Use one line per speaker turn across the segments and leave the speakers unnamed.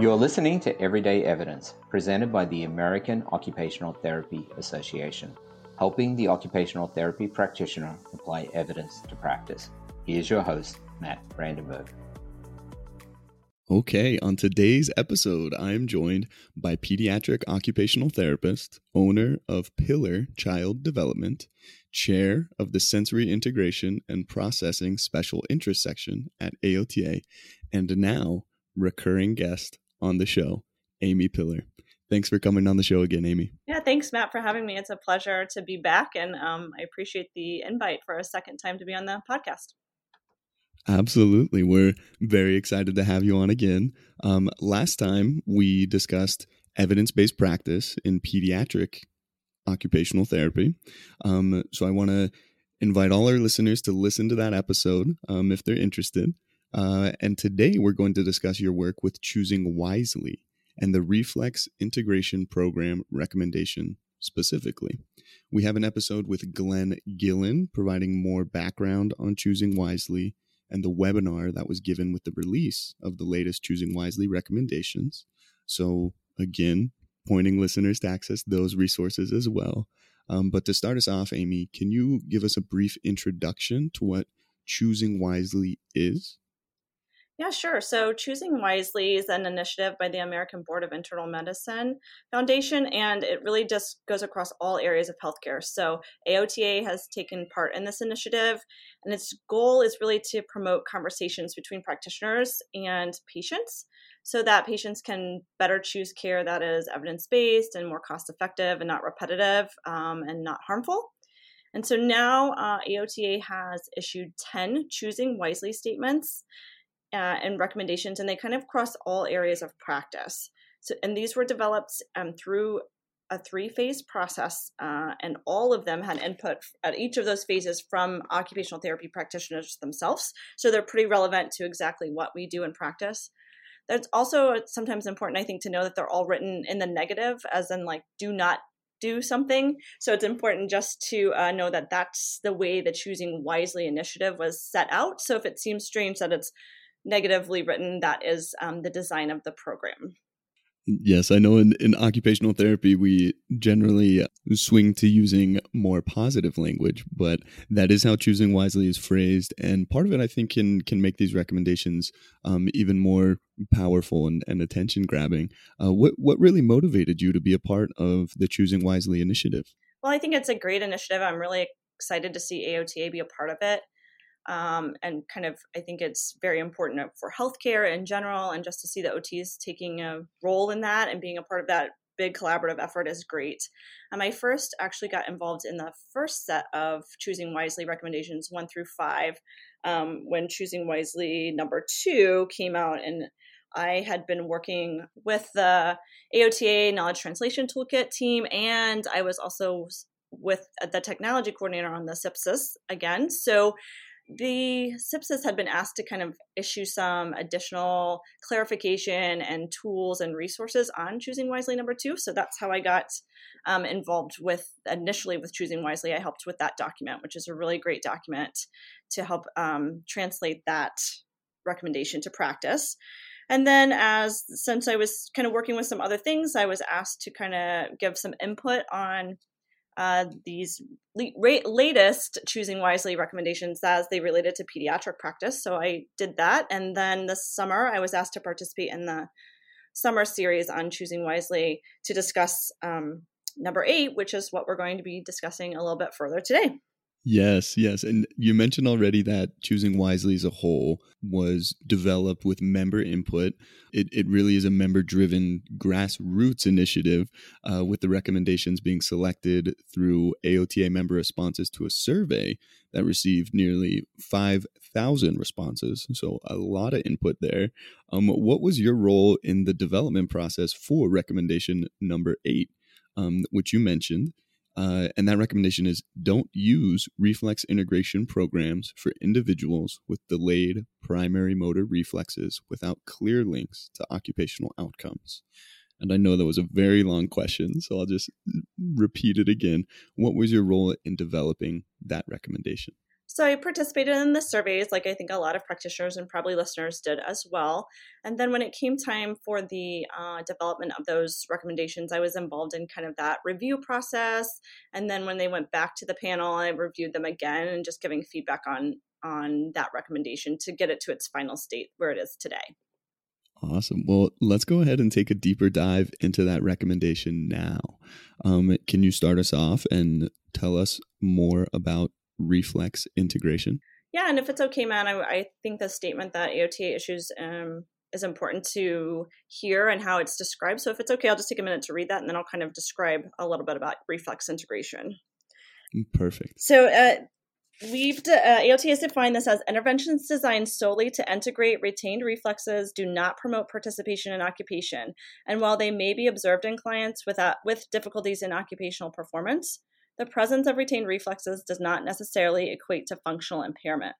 You're listening to Everyday Evidence, presented by the American Occupational Therapy Association, helping the occupational therapy practitioner apply evidence to practice. Here's your host, Matt Brandenburg.
Okay, on today's episode, I am joined by pediatric occupational therapist, owner of Piller Child Development, chair of the Sensory Integration and Processing Special Interest Section at AOTA, and now recurring guest on the show, Aimee Piller. Thanks for coming on the show again, Aimee.
Yeah, thanks, Matt, for having me. It's a pleasure to be back, and um, I appreciate the invite for a second time to be on the podcast.
Absolutely. We're very excited to have you on again. Um, last time we discussed evidence based practice in pediatric occupational therapy. Um, so I want to invite all our listeners to listen to that episode um, if they're interested. Uh, and today we're going to discuss your work with choosing wisely and the reflex integration program recommendation specifically. We have an episode with Glen Gillen providing more background on choosing wisely and the webinar that was given with the release of the latest Choosing Wisely recommendations. So, again, pointing listeners to access those resources as well. Um, but to start us off, Aimee, can you give us a brief introduction to what Choosing Wisely is?
Yeah, sure. So, Choosing Wisely is an initiative by the American Board of Internal Medicine Foundation, and it really just goes across all areas of healthcare. So, AOTA has taken part in this initiative, and its goal is really to promote conversations between practitioners and patients so that patients can better choose care that is evidence based and more cost effective and not repetitive um, and not harmful. And so now uh, AOTA has issued 10 Choosing Wisely statements uh, and recommendations, and they kind of cross all areas of practice. So, and these were developed um, through a three phase process, uh, and all of them had input at each of those phases from occupational therapy practitioners themselves. So they're pretty relevant to exactly what we do in practice. That's also sometimes important, I think, to know that they're all written in the negative, as in, like, do not do something. So it's important just to uh, know that that's the way the Choosing Wisely initiative was set out. So if it seems strange that it's negatively written, that is um, the design of the program.
Yes, I know in, in occupational therapy, we generally swing to using more positive language, but that is how choosing wisely is phrased. And part of it, I think, can, can make these recommendations um, even more powerful and, and attention grabbing. Uh, what, what really motivated you to be a part of the Choosing Wisely initiative?
Well, I think it's a great initiative. I'm really excited to see AOTA be a part of it um, and kind of I think it's very important for healthcare in general, and just to see the OTs taking a role in that and being a part of that big collaborative effort is great. Um, I first actually got involved in the first set of Choosing Wisely recommendations, one through five, um, when Choosing Wisely number two came out, and I had been working with the AOTA Knowledge Translation Toolkit team, and I was also with the technology coordinator on the CPSIS again. So the CPSIS had been asked to kind of issue some additional clarification and tools and resources on Choosing Wisely number two. So that's how I got um, involved with initially with Choosing Wisely. I helped with that document, which is a really great document to help um, translate that recommendation to practice. And then, as since I was kind of working with some other things, I was asked to kind of give some input on uh, these le- latest choosing wisely recommendations as they related to pediatric practice. So I did that, and then this summer I was asked to participate in the summer series on choosing wisely to discuss um, number eight, which is what we're going to be discussing a little bit further today.
Yes, yes. And you mentioned already that choosing wisely as a whole was developed with member input. It, it really is a member driven grassroots initiative uh, with the recommendations being selected through AOTA member responses to a survey that received nearly 5,000 responses. So, a lot of input there. Um, what was your role in the development process for recommendation number eight, um, which you mentioned? Uh, and that recommendation is don't use reflex integration programs for individuals with delayed primary motor reflexes without clear links to occupational outcomes. And I know that was a very long question, so I'll just repeat it again. What was your role in developing that recommendation?
So I participated in the surveys, like I think a lot of practitioners and probably listeners did as well. And then when it came time for the uh, development of those recommendations, I was involved in kind of that review process. And then when they went back to the panel, I reviewed them again and just giving feedback on on that recommendation to get it to its final state where it is today.
Awesome. Well, let's go ahead and take a deeper dive into that recommendation now. Um, can you start us off and tell us more about reflex integration.
Yeah, and if it's okay, man, I, I think the statement that AOTA issues um, is important to hear and how it's described. So if it's okay, I'll just take a minute to read that, and then I'll kind of describe a little bit about reflex integration.
Mm, perfect.
So uh, we've de- uh, AOTA has defined this as interventions designed solely to integrate retained reflexes, do not promote participation in occupation, and while they may be observed in clients without with difficulties in occupational performance, the presence of retained reflexes does not necessarily equate to functional impairment.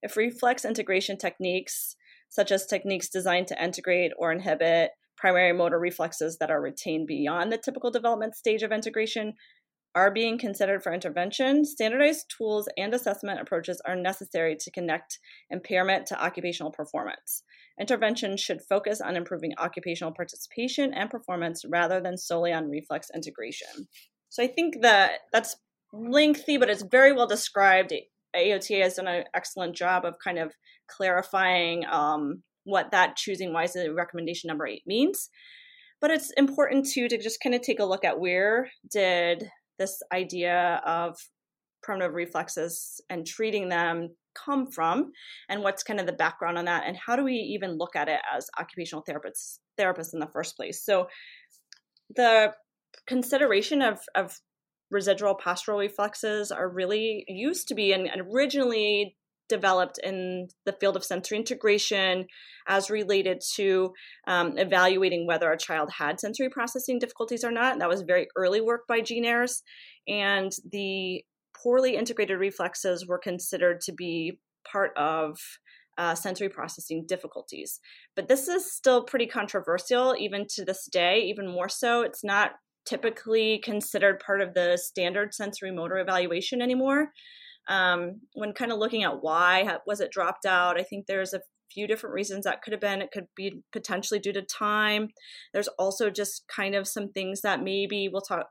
If reflex integration techniques, such as techniques designed to integrate or inhibit primary motor reflexes that are retained beyond the typical development stage of integration, are being considered for intervention, standardized tools and assessment approaches are necessary to connect impairment to occupational performance. Intervention should focus on improving occupational participation and performance rather than solely on reflex integration. So I think that that's lengthy, but it's very well described. AOTA has done an excellent job of kind of clarifying um, what that choosing wisely recommendation number eight means. But it's important too to just kind of take a look at where did this idea of primitive reflexes and treating them come from and what's kind of the background on that and how do we even look at it as occupational therapists therapists in the first place so the consideration of of residual postural reflexes are really used to be and, originally developed in the field of sensory integration as related to um, evaluating whether a child had sensory processing difficulties or not. That was very early work by Jean Ayres. And the poorly integrated reflexes were considered to be part of uh, sensory processing difficulties. But this is still pretty controversial, even to this day, even more so. It's not typically considered part of the standard sensory motor evaluation anymore. Um, when kind of looking at why was it dropped out, I think there's a few different reasons that could have been. It could be potentially due to time. There's also just kind of some things that maybe we'll talk.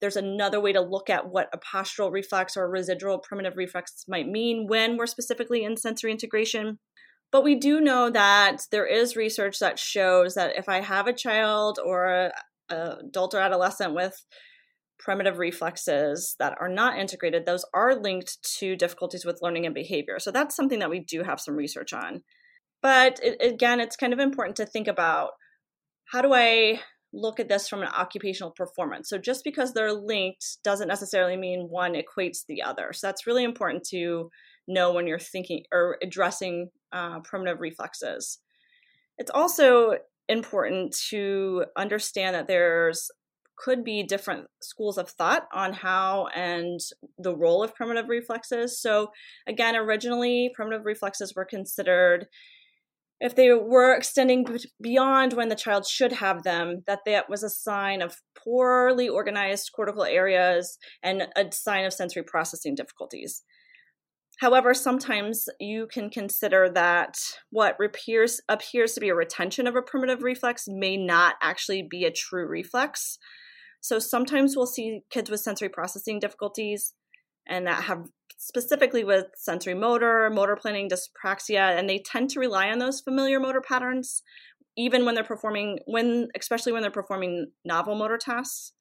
There's another way to look at what a postural reflex or residual primitive reflex might mean when we're specifically in sensory integration. But we do know that there is research that shows that if I have a child or a, adult or adolescent with primitive reflexes that are not integrated, those are linked to difficulties with learning and behavior. So that's something that we do have some research on. But it, again, it's kind of important to think about how do I look at this from an occupational performance. So just because they're linked doesn't necessarily mean one equates the other. So that's really important to know when you're thinking or addressing uh, primitive reflexes. It's also important to understand that there's could be different schools of thought on how and the role of primitive reflexes. So, again, originally, primitive reflexes were considered, if they were extending beyond when the child should have them, that that was a sign of poorly organized cortical areas and a sign of sensory processing difficulties. However, sometimes you can consider that what appears, appears to be a retention of a primitive reflex may not actually be a true reflex. So sometimes we'll see kids with sensory processing difficulties and that have specifically with sensory motor, motor planning dyspraxia, and they tend to rely on those familiar motor patterns even when they're performing when especially when they're performing novel motor tasks.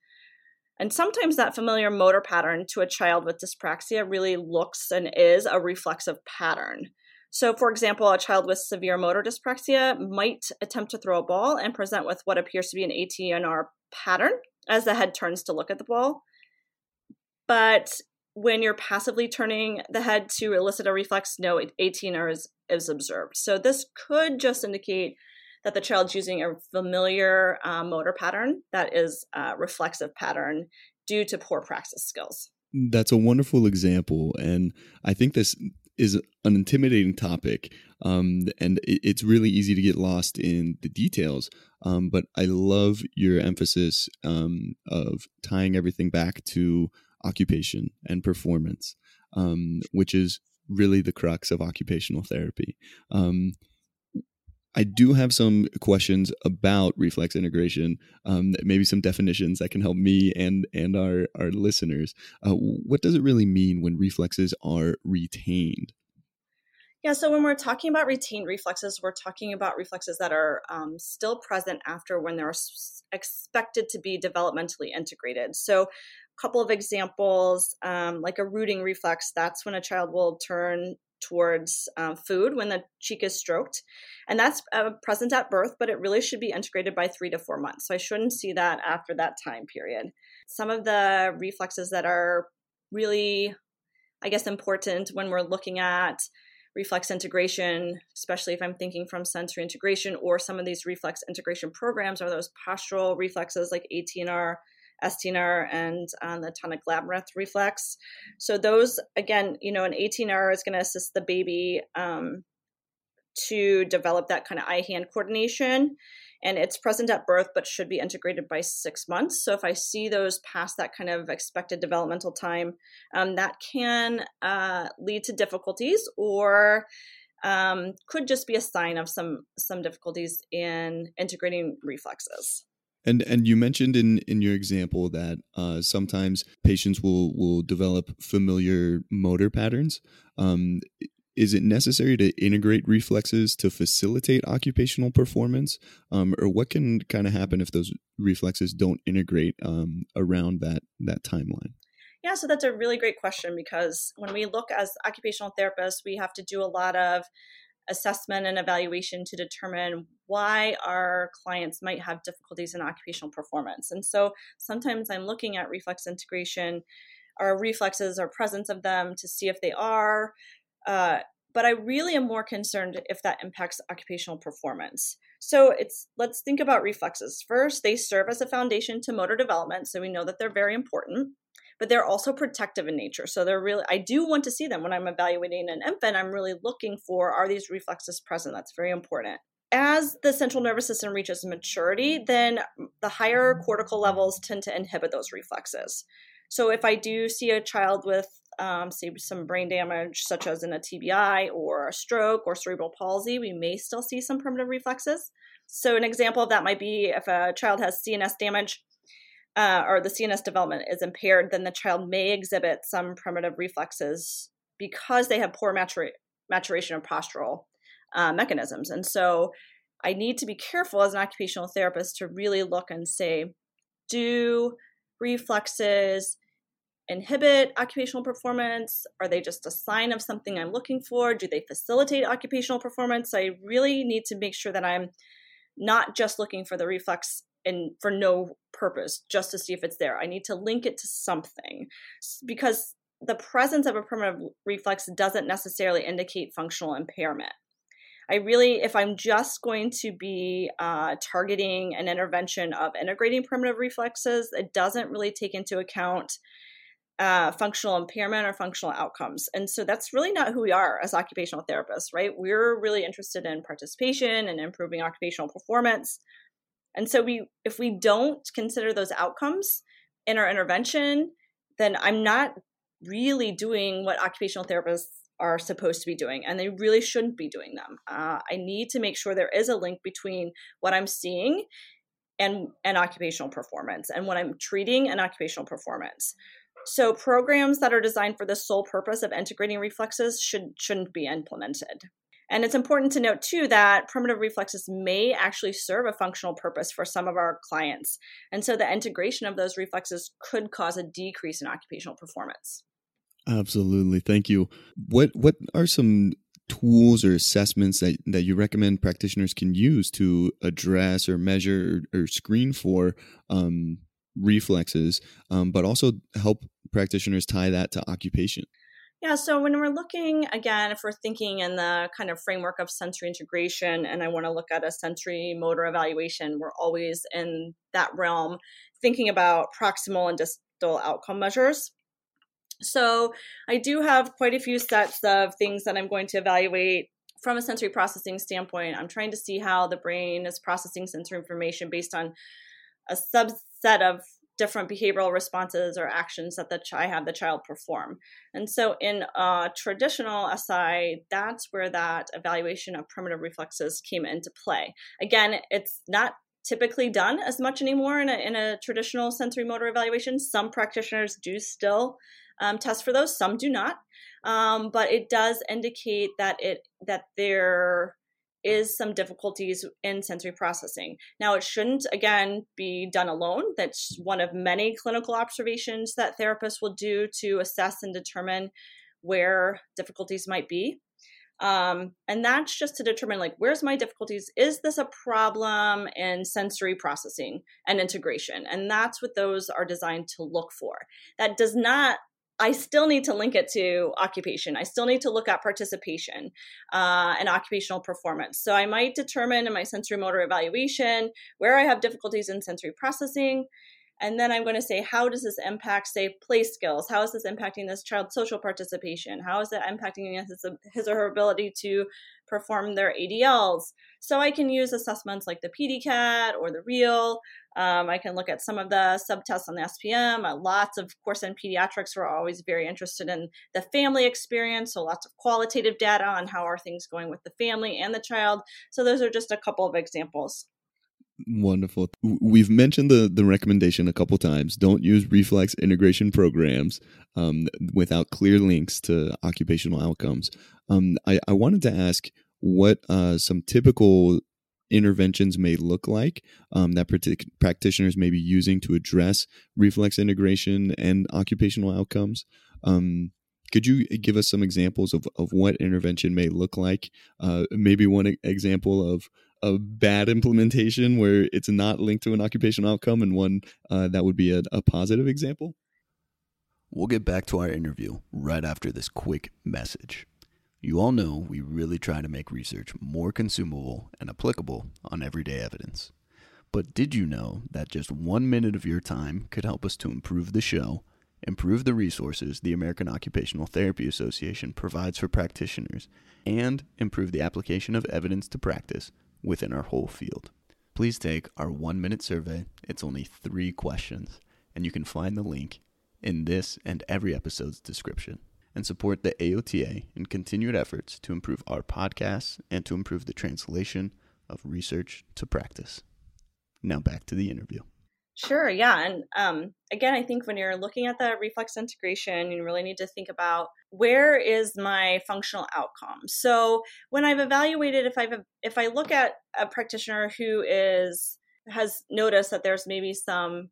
And sometimes that familiar motor pattern to a child with dyspraxia really looks and is a reflexive pattern. So, for example, a child with severe motor dyspraxia might attempt to throw a ball and present with what appears to be an ATNR pattern as the head turns to look at the ball. But when you're passively turning the head to elicit a reflex, no ATNR is, is observed. So, this could just indicate that the child's using a familiar uh, motor pattern that is a reflexive pattern due to poor praxis skills.
That's a wonderful example. And I think this is an intimidating topic. Um, and it's really easy to get lost in the details. Um, but I love your emphasis um, of tying everything back to occupation and performance, um, which is really the crux of occupational therapy. Um, I do have some questions about reflex integration, um, maybe some definitions that can help me and and our our listeners. Uh, what does it really mean when reflexes are retained?
Yeah, so when we're talking about retained reflexes, we're talking about reflexes that are um, still present after when they're expected to be developmentally integrated. So, a couple of examples, um, like a rooting reflex, that's when a child will turn towards uh, food when the cheek is stroked. And that's uh, present at birth, but it really should be integrated by three to four months. So I shouldn't see that after that time period. Some of the reflexes that are really, I guess, important when we're looking at reflex integration, especially if I'm thinking from sensory integration or some of these reflex integration programs, are those postural reflexes like ATNR STNR and um, the tonic labyrinth reflex. So those, again, you know, an ATNR is going to assist the baby um, to develop that kind of eye-hand coordination. And it's present at birth, but should be integrated by six months. So if I see those past that kind of expected developmental time, um, that can uh, lead to difficulties or um, could just be a sign of some some difficulties in integrating reflexes.
And and you mentioned in in your example that uh, sometimes patients will will develop familiar motor patterns. Um, is it necessary to integrate reflexes to facilitate occupational performance, um, or what can kind of happen if those reflexes don't integrate um, around that that timeline?
Yeah, so that's a really great question because when we look as occupational therapists, we have to do a lot of assessment and evaluation to determine why our clients might have difficulties in occupational performance. And so sometimes I'm looking at reflex integration, our reflexes or presence of them to see if they are. Uh, but I really am more concerned if that impacts occupational performance. So it's let's think about reflexes. First, they serve as a foundation to motor development, so we know that they're very important but they're also protective in nature. So they're really, I do want to see them when I'm evaluating an infant. I'm really looking for are these reflexes present? That's very important. As the central nervous system reaches maturity, then the higher cortical levels tend to inhibit those reflexes. So if I do see a child with, um, say, some brain damage, such as in a TBI or a stroke or cerebral palsy, we may still see some primitive reflexes. So an example of that might be if a child has CNS damage, uh, or the CNS development is impaired, then the child may exhibit some primitive reflexes because they have poor matura- maturation of postural uh, mechanisms. And so I need to be careful as an occupational therapist to really look and say, do reflexes inhibit occupational performance? Are they just a sign of something I'm looking for? Do they facilitate occupational performance? I really need to make sure that I'm not just looking for the reflex and for no purpose just to see if it's there. I need to link it to something because the presence of a primitive reflex doesn't necessarily indicate functional impairment. I really, if I'm just going to be uh, targeting an intervention of integrating primitive reflexes, it doesn't really take into account uh, functional impairment or functional outcomes. And so that's really not who we are as occupational therapists, right? We're really interested in participation and improving occupational performance. And so we if we don't consider those outcomes in our intervention, then I'm not really doing what occupational therapists are supposed to be doing, and they really shouldn't be doing them. Uh, I need to make sure there is a link between what I'm seeing and and occupational performance, and what I'm treating and occupational performance. So programs that are designed for the sole purpose of integrating reflexes should shouldn't be implemented. And it's important to note too that primitive reflexes may actually serve a functional purpose for some of our clients. And so the integration of those reflexes could cause a decrease in occupational performance.
Absolutely. Thank you. What what are some tools or assessments that, that you recommend practitioners can use to address or measure or, or screen for um, reflexes, um, but also help practitioners tie that to occupation?
Yeah, so when we're looking again, if we're thinking in the kind of framework of sensory integration, and I want to look at a sensory motor evaluation, we're always in that realm thinking about proximal and distal outcome measures. So I do have quite a few sets of things that I'm going to evaluate from a sensory processing standpoint. I'm trying to see how the brain is processing sensory information based on a subset of different behavioral responses or actions that the ch- I have the child perform. And so in a traditional SI, that's where that evaluation of primitive reflexes came into play. Again, it's not typically done as much anymore in a, in a traditional sensory motor evaluation. Some practitioners do still um, test for those, some do not. Um, but it does indicate that it that there is some difficulties in sensory processing. Now, it shouldn't, again, be done alone. That's one of many clinical observations that therapists will do to assess and determine where difficulties might be. Um, and that's just to determine like where's my difficulties is this a problem in sensory processing and integration and that's what those are designed to look for that does not I still need to link it to occupation. I still need to look at participation uh, and occupational performance. So I might determine in my sensory motor evaluation where I have difficulties in sensory processing. And then I'm going to say, how does this impact, say, play skills? How is this impacting this child's social participation? How is it impacting his, his or her ability to perform their ADLs? So I can use assessments like the PEDI-CAT or the REAL. Um, I can look at some of the subtests on the SPM. Uh, lots of, of course, in pediatrics, we're always very interested in the family experience. So lots of qualitative data on how are things going with the family and the child. So those are just a couple of examples.
Wonderful. We've mentioned the the recommendation a couple times. Don't use reflex integration programs um, without clear links to occupational outcomes. Um, I, I wanted to ask what uh, some typical interventions may look like um, that partic- practitioners may be using to address reflex integration and occupational outcomes. Um, could you give us some examples of, of what intervention may look like? Uh, maybe one example of a bad implementation where it's not linked to an occupational outcome, and one uh, that would be a, a positive example?
We'll get back to our interview right after this quick message. You all know we really try to make research more consumable and applicable on everyday evidence. But did you know that just one minute of your time could help us to improve the show, improve the resources the American Occupational Therapy Association provides for practitioners, and improve the application of evidence to practice within our whole field? Please take our one minute survey. It's only three questions, and you can find the link in this and every episode's description and support the AOTA in continued efforts to improve our podcasts and to improve the translation of research to practice. Now back to the interview.
Sure, yeah. And um, again, I think when you're looking at the reflex integration, you really need to think about where is my functional outcome. So when I've evaluated, if I've if I look at a practitioner who is has noticed that there's maybe some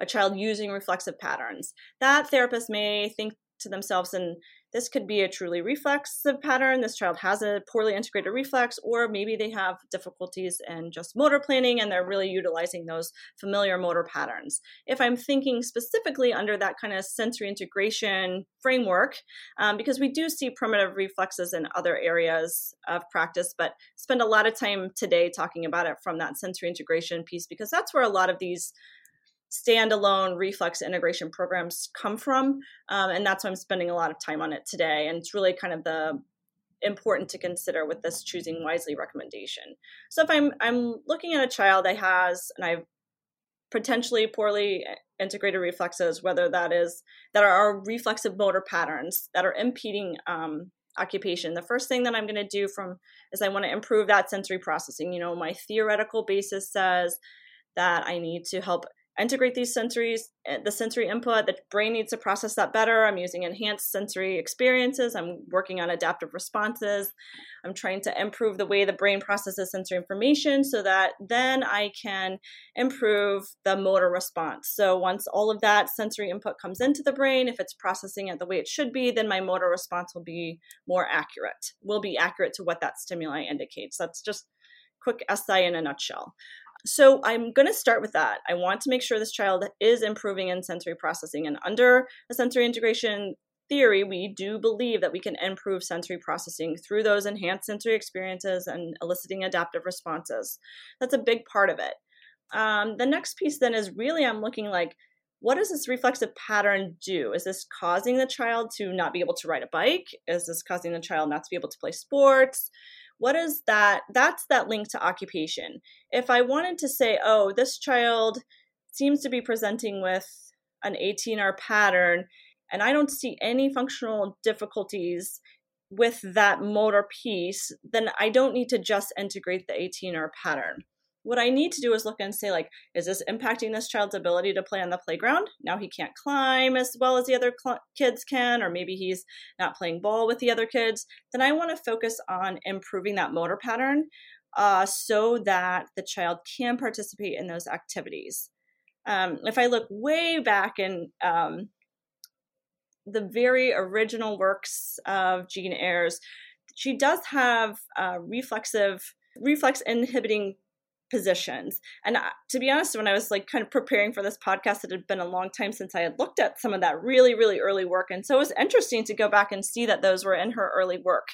a child using reflexive patterns, that therapist may think to themselves and this could be a truly reflexive pattern this child has a poorly integrated reflex or maybe they have difficulties in just motor planning and they're really utilizing those familiar motor patterns. If i'm thinking specifically under that kind of sensory integration framework um, because we do see primitive reflexes in other areas of practice but spend a lot of time today talking about it from that sensory integration piece because that's where a lot of these standalone reflex integration programs come from. Um, and that's why I'm spending a lot of time on it today. And it's really kind of the important to consider with this choosing wisely recommendation. So if I'm I'm looking at a child that has and I've potentially poorly integrated reflexes, whether that is that are reflexive motor patterns that are impeding um, occupation. The first thing that I'm going to do from is I want to improve that sensory processing. You know, my theoretical basis says that I need to help integrate these sensories, eh, the sensory input. The brain needs to process that better. I'm using enhanced sensory experiences. I'm working on adaptive responses. I'm trying to improve the way the brain processes sensory information so that then I can improve the motor response. So once all of that sensory input comes into the brain, if it's processing it the way it should be, then my motor response will be more accurate, will be accurate to what that stimuli indicates. That's just quick SI in a nutshell so I'm going to start with that. I want to make sure this child is improving in sensory processing. And under a sensory integration theory, we do believe that we can improve sensory processing through those enhanced sensory experiences and eliciting adaptive responses. That's a big part of it. Um, the next piece then is really I'm looking like, what does this reflexive pattern do? Is this causing the child to not be able to ride a bike? Is this causing the child not to be able to play sports? What is that that's that link to occupation if i wanted to say oh this child seems to be presenting with an ATNR pattern, and I don't see any functional difficulties with that motor piece, then I don't need to just integrate the ATNR pattern. What I need to do is look and say, like, is this impacting this child's ability to play on the playground? Now he can't climb as well as the other cl- kids can, or maybe he's not playing ball with the other kids. Then I want to focus on improving that motor pattern uh, so that the child can participate in those activities. Um, if I look way back in um, the very original works of Jean Ayres, she does have uh, reflexive, reflex inhibiting positions. And to be honest, when I was like kind of preparing for this podcast, it had been a long time since I had looked at some of that really, really early work. And so it was interesting to go back and see that those were in her early work.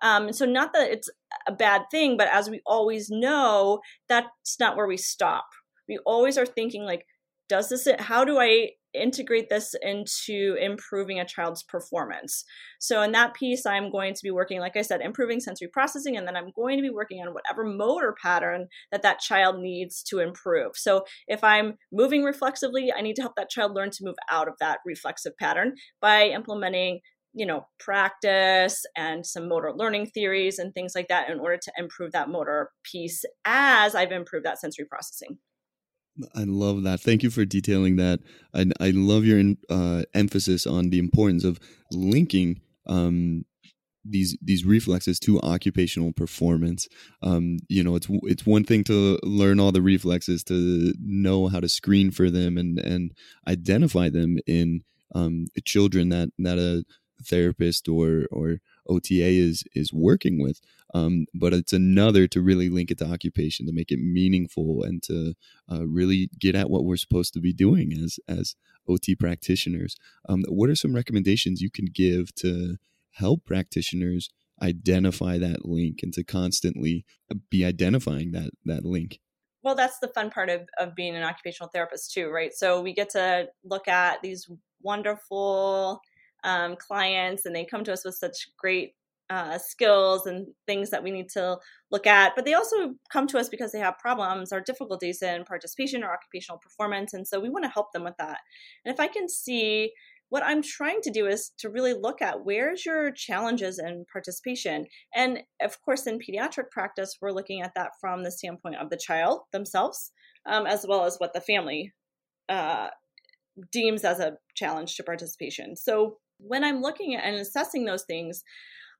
Um, so not that it's a bad thing, but as we always know, that's not where we stop. We always are thinking like, does this, how do I integrate this into improving a child's performance. So in that piece, I'm going to be working, like I said, improving sensory processing, and then I'm going to be working on whatever motor pattern that that child needs to improve. So if I'm moving reflexively, I need to help that child learn to move out of that reflexive pattern by implementing you know practice and some motor learning theories and things like that in order to improve that motor piece as i've improved that sensory processing
I love that. Thank you for detailing that. I, I love your uh, emphasis on the importance of linking um, these these reflexes to occupational performance. Um, you know, it's it's one thing to learn all the reflexes, to know how to screen for them and and identify them in um, children that that a therapist or or OTA is is working with. Um, but it's another to really link it to occupation, to make it meaningful, and to uh, really get at what we're supposed to be doing as as OT practitioners. Um, what are some recommendations you can give to help practitioners identify that link and to constantly be identifying that that link?
Well, that's the fun part of, of being an occupational therapist too, right? So we get to look at these wonderful um, clients and they come to us with such great uh, skills and things that we need to look at. But they also come to us because they have problems or difficulties in participation or occupational performance. And so we want to help them with that. And if I can see what I'm trying to do is to really look at where's your challenges in participation. And of course, in pediatric practice, we're looking at that from the standpoint of the child themselves, um, as well as what the family uh, deems as a challenge to participation. So when I'm looking at and assessing those things,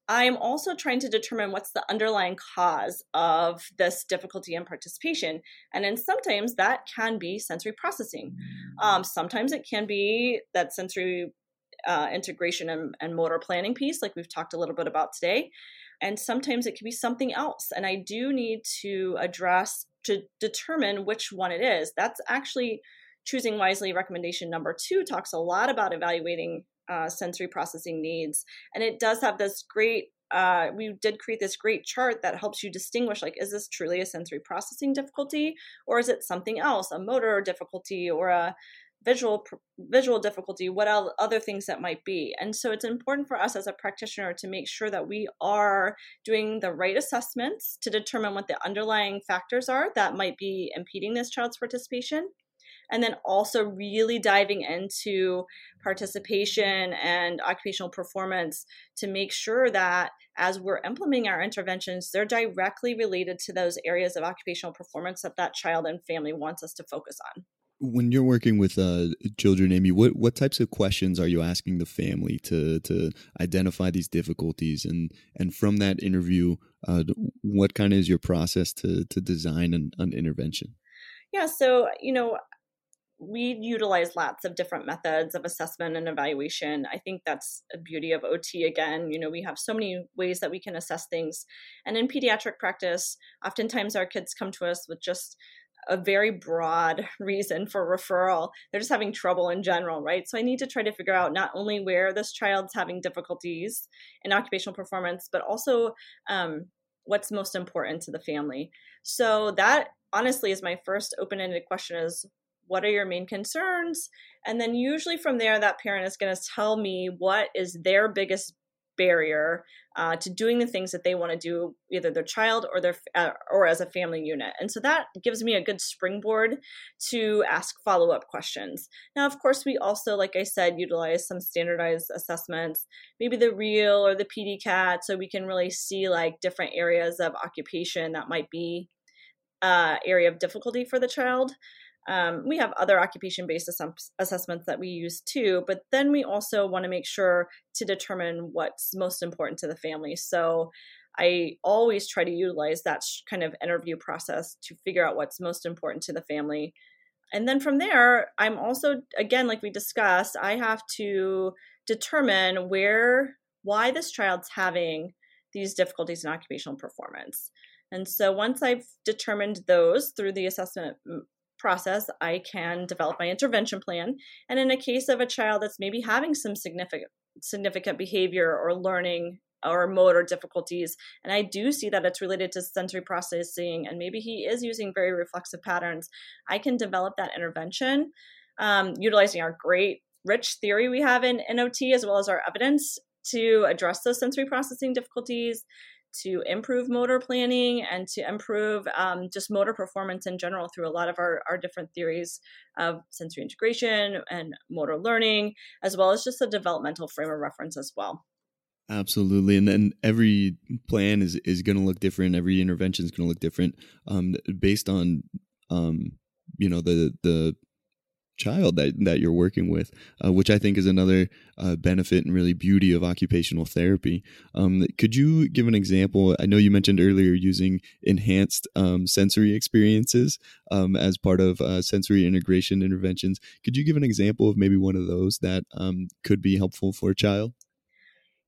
I'm also trying to determine what's the underlying cause of this difficulty in participation. And then sometimes that can be sensory processing. Um, sometimes it can be that sensory uh, integration and, and motor planning piece, like we've talked a little bit about today. And sometimes it can be something else. And I do need to address to determine which one it is. That's actually choosing wisely recommendation number two talks a lot about evaluating uh, sensory processing needs. And it does have this great, uh, we did create this great chart that helps you distinguish like, is this truly a sensory processing difficulty or is it something else, a motor difficulty or a visual visual difficulty what other things that might be and so it's important for us as a practitioner to make sure that we are doing the right assessments to determine what the underlying factors are that might be impeding this child's participation and then also really diving into participation and occupational performance to make sure that as we're implementing our interventions they're directly related to those areas of occupational performance that that child and family wants us to focus on
when you're working with uh, children, Aimee, what, what types of questions are you asking the family to to identify these difficulties, and and from that interview, uh, what kind of is your process to to design an, an intervention?
Yeah, so you know, we utilize lots of different methods of assessment and evaluation. I think that's a beauty of OT again. You know, we have so many ways that we can assess things. And in pediatric practice, oftentimes our kids come to us with just a very broad reason for referral. They're just having trouble in general, right? So I need to try to figure out not only where this child's having difficulties in occupational performance, but also um, what's most important to the family. So that honestly is my first open-ended question is what are your main concerns and then usually from there that parent is going to tell me what is their biggest barrier uh, to doing the things that they want to do, either their child or their uh, or as a family unit. And so that gives me a good springboard to ask follow up questions. Now, of course, we also, like I said, utilize some standardized assessments, maybe the REAL or the PEDI-CAT, so we can really see like different areas of occupation that might be uh, area of difficulty for the child. Um, we have other occupation based ass- assessments that we use too, but then we also want to make sure to determine what's most important to the family. So I always try to utilize that kind of interview process to figure out what's most important to the family. And then from there, I'm also, again, like we discussed, I have to determine where, why this child's having these difficulties in occupational performance. And so once I've determined those through the assessment process, I can develop my intervention plan. And in a case of a child that's maybe having some significant significant behavior or learning or motor difficulties, and I do see that it's related to sensory processing, and maybe he is using very reflexive patterns, I can develop that intervention um, utilizing our great rich theory we have in NOT as well as our evidence to address those sensory processing difficulties to improve motor planning and to improve um, just motor performance in general through a lot of our, our different theories of sensory integration and motor learning, as well as just the developmental frame of reference as well.
Absolutely, and then every plan is is going to look different. Every intervention is going to look different, um, based on, um, you know, the the child that, that you're working with, uh, which I think is another uh, benefit and really beauty of occupational therapy. Um, could you give an example? I know you mentioned earlier using enhanced um, sensory experiences um, as part of uh, sensory integration interventions. Could you give an example of maybe one of those that um, could be helpful for a child?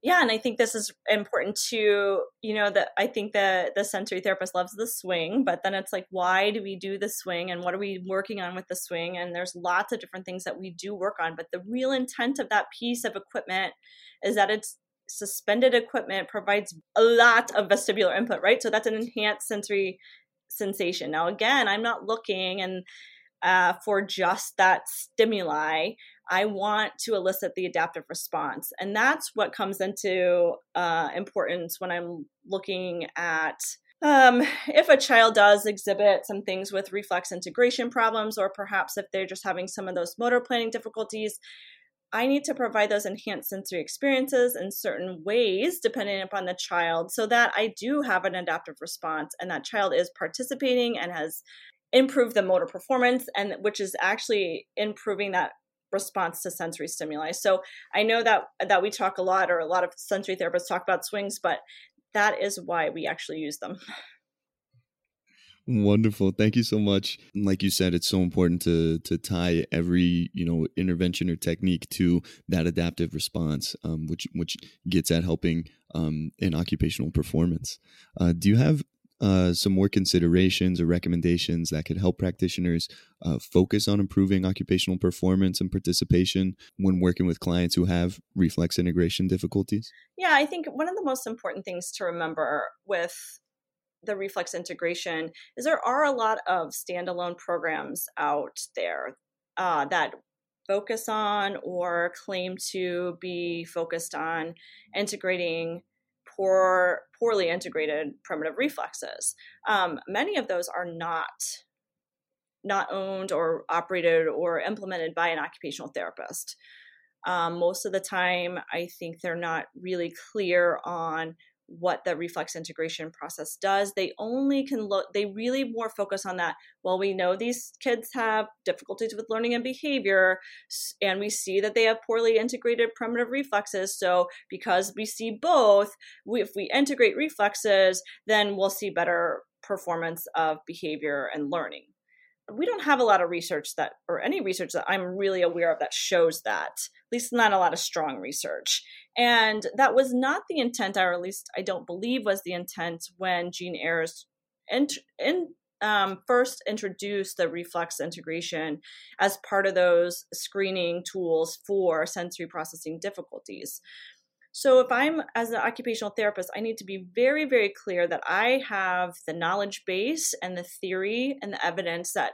Yeah and i think this is important to you know that i think that the sensory therapist loves the swing but then it's like why do we do the swing and what are we working on with the swing? And there's lots of different things that we do work on but the real intent of that piece of equipment is that it's suspended equipment provides a lot of vestibular input right? So that's an enhanced sensory sensation. Now again i'm not looking and uh, for just that stimuli. I want to elicit the adaptive response. And that's what comes into uh, importance when I'm looking at um, if a child does exhibit some things with reflex integration problems, or perhaps if they're just having some of those motor planning difficulties, I need to provide those enhanced sensory experiences in certain ways, depending upon the child, so that I do have an adaptive response and that child is participating and has improve the motor performance and which is actually improving that response to sensory stimuli. So I know that that we talk a lot or a lot of sensory therapists talk about swings, but that is why we actually use them.
Wonderful. Thank you so much. Like you said, it's so important to to tie every, you know, intervention or technique to that adaptive response, um, which which gets at helping um, in occupational performance. Uh, do you have uh, some more considerations or recommendations that could help practitioners uh, focus on improving occupational performance and participation when working with clients who have reflex integration difficulties?
Yeah, I think one of the most important things to remember with the reflex integration is there are a lot of standalone programs out there uh, that focus on or claim to be focused on integrating poor, poorly integrated primitive reflexes. Um, many of those are not not owned or operated or implemented by an occupational therapist. Um, most of the time, I think they're not really clear on what the reflex integration process does. They only can look, they really more focus on that. Well, we know these kids have difficulties with learning and behavior, and we see that they have poorly integrated primitive reflexes. So, because we see both, we, if we integrate reflexes, then we'll see better performance of behavior and learning we don't have a lot of research that or any research that i'm really aware of that shows that at least not a lot of strong research and that was not the intent or at least i don't believe was the intent when Jean Ayres in, in um, first introduced the reflex integration as part of those screening tools for sensory processing difficulties. So, if I'm as an occupational therapist, I need to be very, very clear that I have the knowledge base and the theory and the evidence that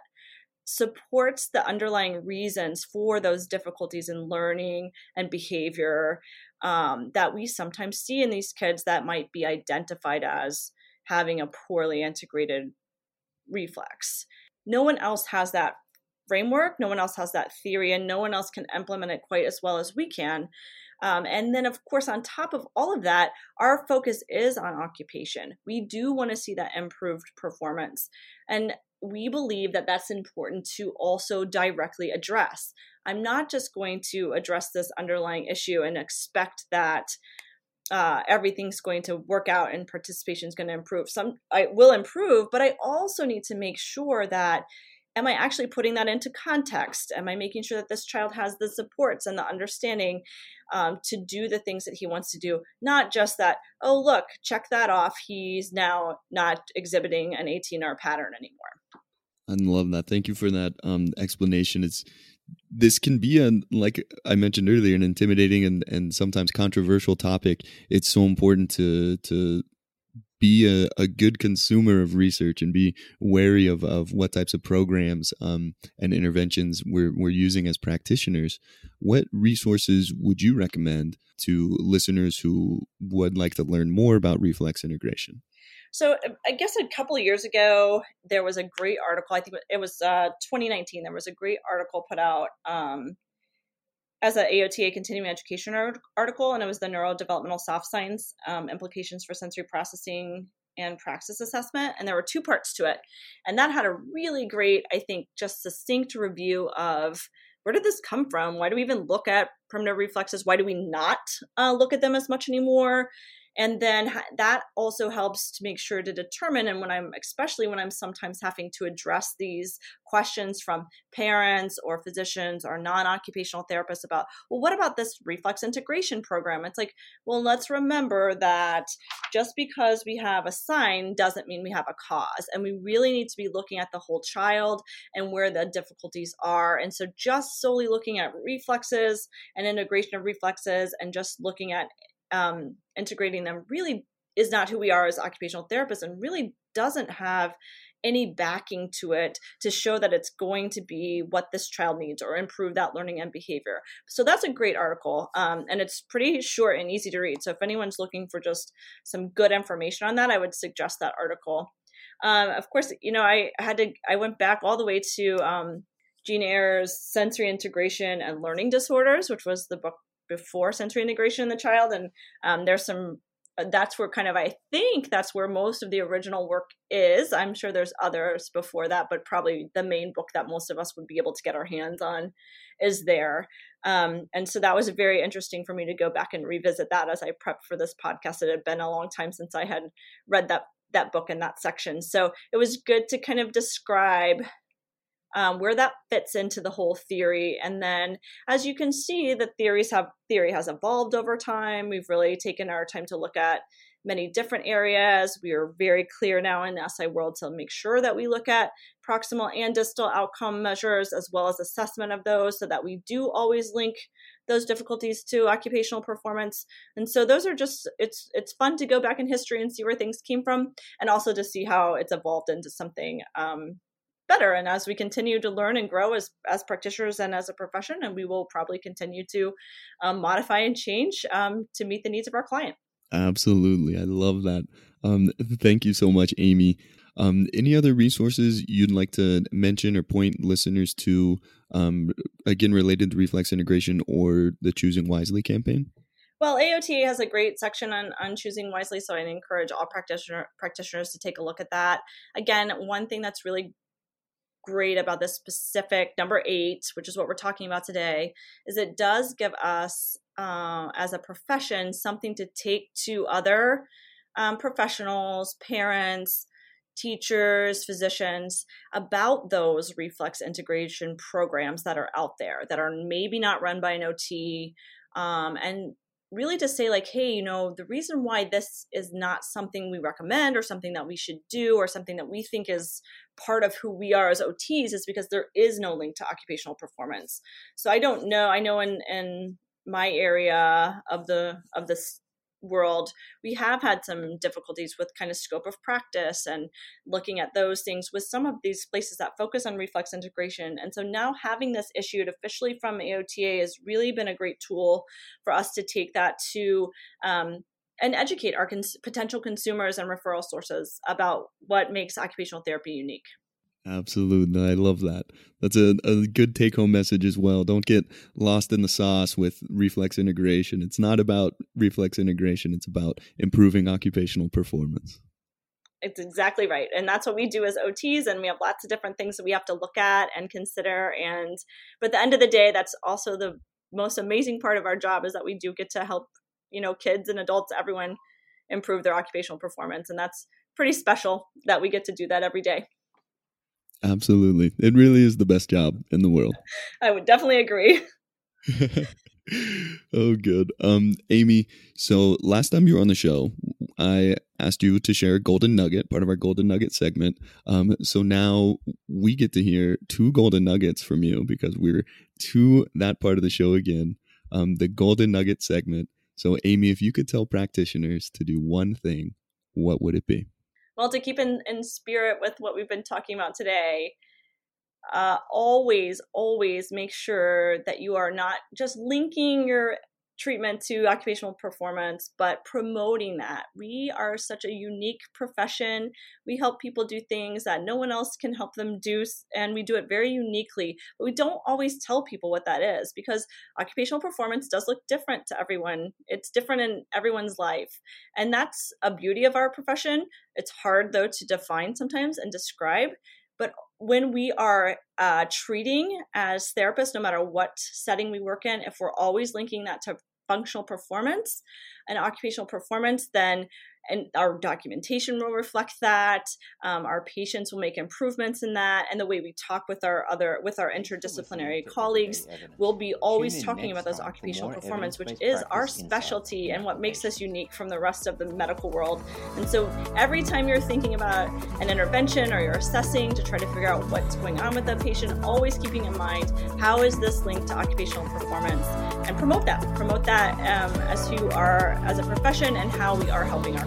supports the underlying reasons for those difficulties in learning and behavior um, that we sometimes see in these kids that might be identified as having a poorly integrated reflex. No one else has that framework, no one else has that theory, and no one else can implement it quite as well as we can. Um, and then, of course, on top of all of that, our focus is on occupation. We do want to see that improved performance. And we believe that that's important to also directly address. I'm not just going to address this underlying issue and expect that uh, everything's going to work out and participation is going to improve. Some I will improve, but I also need to make sure that am I actually putting that into context? Am I making sure that this child has the supports and the understanding um, to do the things that he wants to do? Not just that, oh, look, check that off. He's now not exhibiting an ATNR pattern anymore.
I love that. Thank you for that um, explanation. It's this can be a like I mentioned earlier, an intimidating and, and sometimes controversial topic. It's so important to to be a, a good consumer of research and be wary of, of what types of programs um, and interventions we're, we're using as practitioners. What resources would you recommend to listeners who would like to learn more about reflex integration?
So uh, I guess a couple of years ago, there was a great article. I think it was uh, 2019. There was a great article put out um, as an AOTA continuing education article, and it was the neurodevelopmental soft signs um, implications for sensory processing and praxis assessment. And there were two parts to it. And that had a really great, I think, just succinct review of where did this come from? Why do we even look at primitive reflexes? Why do we not uh, look at them as much anymore? And then that also helps to make sure to determine and when i'm especially when i'm sometimes having to address these questions from parents or physicians or non-occupational therapists about well what about this reflex integration program? It's like well let's remember that just because we have a sign doesn't mean we have a cause and we really need to be looking at the whole child and where the difficulties are. And so just solely looking at reflexes and integration of reflexes and just looking at um, integrating them really is not who we are as occupational therapists and really doesn't have any backing to it to show that it's going to be what this child needs or improve that learning and behavior. So that's a great article. Um, and it's pretty short and easy to read. So if anyone's looking for just some good information on that, I would suggest that article. Um, of course, you know, I had to, I went back all the way to um, Jean Ayres' Sensory Integration and Learning Disorders, which was the book before sensory integration in the child and um, there's some uh, that's where kind of i think that's where most of the original work is. I'm sure there's others before that but probably the main book that most of us would be able to get our hands on is there. Um, and so that was very interesting for me to go back and revisit that as i prepped for this podcast. It had been a long time since i had read that that book in that section. So it was good to kind of describe um, where that fits into the whole theory. And then, as you can see, the theories have theory has evolved over time. We've really taken our time to look at many different areas. We are very clear now in the SI World to make sure that we look at proximal and distal outcome measures as well as assessment of those so that we do always link those difficulties to occupational performance. And so those are just it's it's fun to go back in history and see where things came from and also to see how it's evolved into something um, better. And as we continue to learn and grow as as practitioners and as a profession and we will probably continue to um, modify and change um, to meet the needs of our client.
Absolutely. I love that. Um, thank you so much Aimee. Um, any other resources you'd like to mention or point listeners to um, again related to reflex integration or the choosing wisely campaign?
Well, AOTA has a great section on, on choosing wisely, so I encourage all practitioner practitioners to take a look at that. Again, one thing that's really great about this specific number eight, which is what we're talking about today, is it does give us, uh, as a profession, something to take to other um, professionals, parents, teachers, physicians about those reflex integration programs that are out there that are maybe not run by an OT. Um, and really to say like hey you know the reason why this is not something we recommend or something that we should do or something that we think is part of who we are as ots is because there is no link to occupational performance. So i don't know. I know in in my area of the of this world, we have had some difficulties with kind of scope of practice and looking at those things with some of these places that focus on reflex integration. And so now having this issued officially from AOTA has really been a great tool for us to take that to um, and educate our cons- potential consumers and referral sources about what makes occupational therapy unique.
Absolutely. I love that. That's a, a good take home message as well. Don't get lost in the sauce with reflex integration. It's not about reflex integration, it's about improving occupational performance.
It's exactly right. And that's what we do as OTs. And we have lots of different things that we have to look at and consider. And, but at the end of the day, that's also the most amazing part of our job is that we do get to help, you know, kids and adults, everyone improve their occupational performance. And that's pretty special that we get to do that every day.
Absolutely. It really is the best job in the world.
I would definitely agree.
oh good. Um Aimee, so last time you were on the show, I asked you to share a golden nugget, part of our golden nugget segment. Um so now we get to hear two golden nuggets from you because we're to that part of the show again. Um the golden nugget segment. So Aimee, if you could tell practitioners to do one thing, what would it be?
Well to keep in, in spirit with what we've been talking about today uh, always always make sure that you are not just linking your treatment to occupational performance, but promoting that. We are such a unique profession. We help people do things that no one else can help them do, and we do it very uniquely. But we don't always tell people what that is because occupational performance does look different to everyone. It's different in everyone's life. And that's a beauty of our profession. It's hard, though, to define sometimes and describe. But when we are uh, treating as therapists, no matter what setting we work in, if we're always linking that to functional performance and occupational performance, then and our documentation will reflect that um, our patients will make improvements in that and the way we talk with our other with our interdisciplinary colleagues will be always talking about those occupational performance which is our specialty and what makes us unique from the rest of the medical world. And so every time you're thinking about an intervention or you're assessing to try to figure out what's going on with the patient always keeping in mind how is this linked to occupational performance? And promote that promote that um, as who are as a profession and how we are helping our